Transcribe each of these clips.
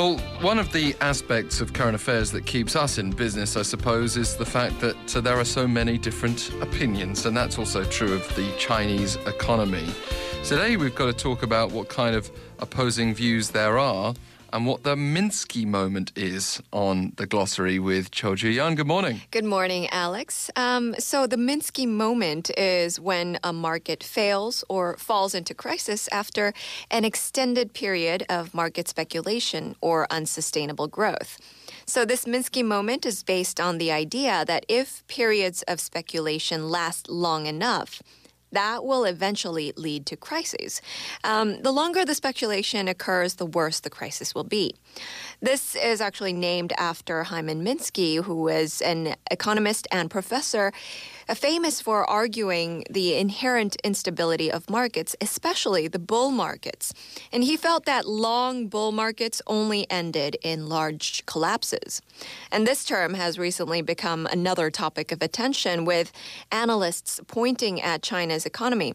Well, one of the aspects of current affairs that keeps us in business, I suppose, is the fact that uh, there are so many different opinions, and that's also true of the Chinese economy. Today, we've got to talk about what kind of opposing views there are and what the Minsky moment is on the glossary with Cho Jooyeon. Good morning. Good morning, Alex. Um, so, the Minsky moment is when a market fails or falls into crisis after an extended period of market speculation or unsustainable growth. So, this Minsky moment is based on the idea that if periods of speculation last long enough, that will eventually lead to crises. Um, the longer the speculation occurs, the worse the crisis will be. This is actually named after Hyman Minsky, who was an economist and professor famous for arguing the inherent instability of markets, especially the bull markets. And he felt that long bull markets only ended in large collapses. And this term has recently become another topic of attention, with analysts pointing at China's economy.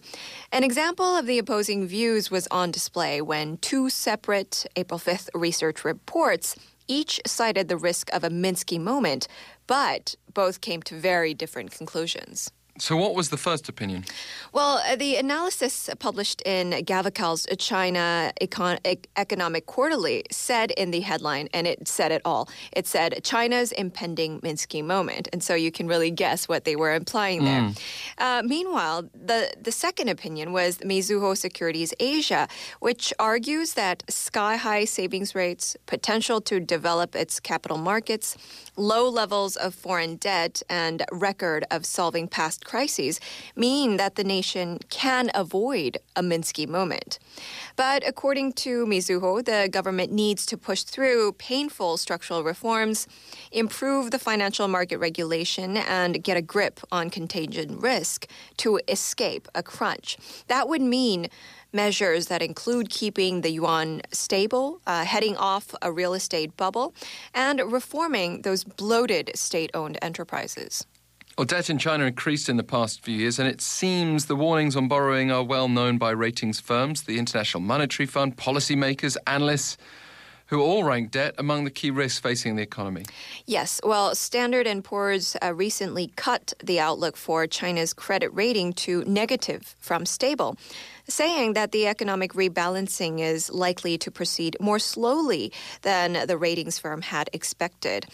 An example of the opposing views was on display when two separate April 5th research reports each cited the risk of a Minsky moment, but both came to very different conclusions. So, what was the first opinion? Well, uh, the analysis published in Gavekal's China Econ- Economic Quarterly said in the headline, and it said it all. It said China's impending Minsky moment, and so you can really guess what they were implying there. Mm. Uh, meanwhile, the the second opinion was Mizuho Securities Asia, which argues that sky high savings rates, potential to develop its capital markets, low levels of foreign debt, and record of solving past crises mean that the nation can avoid a Minsky moment. But according to Mizuho, the government needs to push through painful structural reforms, improve the financial market regulation, and get a grip on contagion risk to escape a crunch. That would mean measures that include keeping the yuan stable, uh, heading off a real estate bubble, and reforming those bloated state owned enterprises. Well, debt in China increased in the past few years, and it seems the warnings on borrowing are well known by ratings firms, the International Monetary Fund, policymakers, analysts who all rank debt among the key risks facing the economy. Yes, well, Standard & Poor's uh, recently cut the outlook for China's credit rating to negative from stable saying that the economic rebalancing is likely to proceed more slowly than the ratings firm had expected.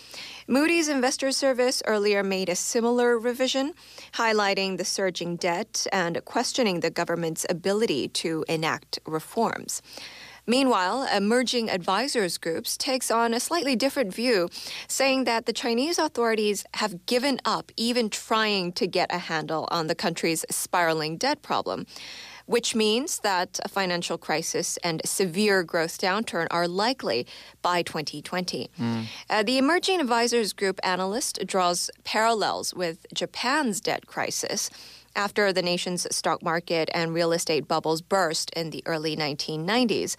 Moody's Investor Service earlier made a similar revision, highlighting the surging debt and questioning the government's ability to enact reforms. Meanwhile, emerging advisors groups takes on a slightly different view, saying that the Chinese authorities have given up even trying to get a handle on the country's spiraling debt problem which means that a financial crisis and severe growth downturn are likely by 2020. Mm. Uh, the Emerging Advisors Group analyst draws parallels with Japan's debt crisis after the nation's stock market and real estate bubbles burst in the early 1990s,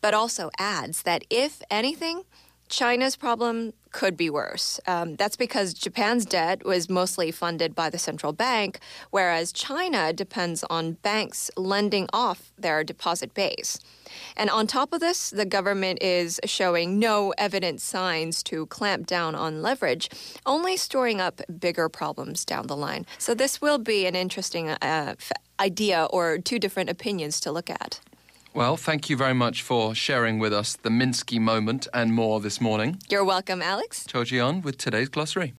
but also adds that if anything, China's problem could be worse. Um, that's because Japan's debt was mostly funded by the central bank, whereas China depends on banks lending off their deposit base. And on top of this, the government is showing no evident signs to clamp down on leverage, only storing up bigger problems down the line. So, this will be an interesting uh, idea or two different opinions to look at. Well, thank you very much for sharing with us the Minsky moment and more this morning. You're welcome, Alex. Cho Jooyeon with today's glossary.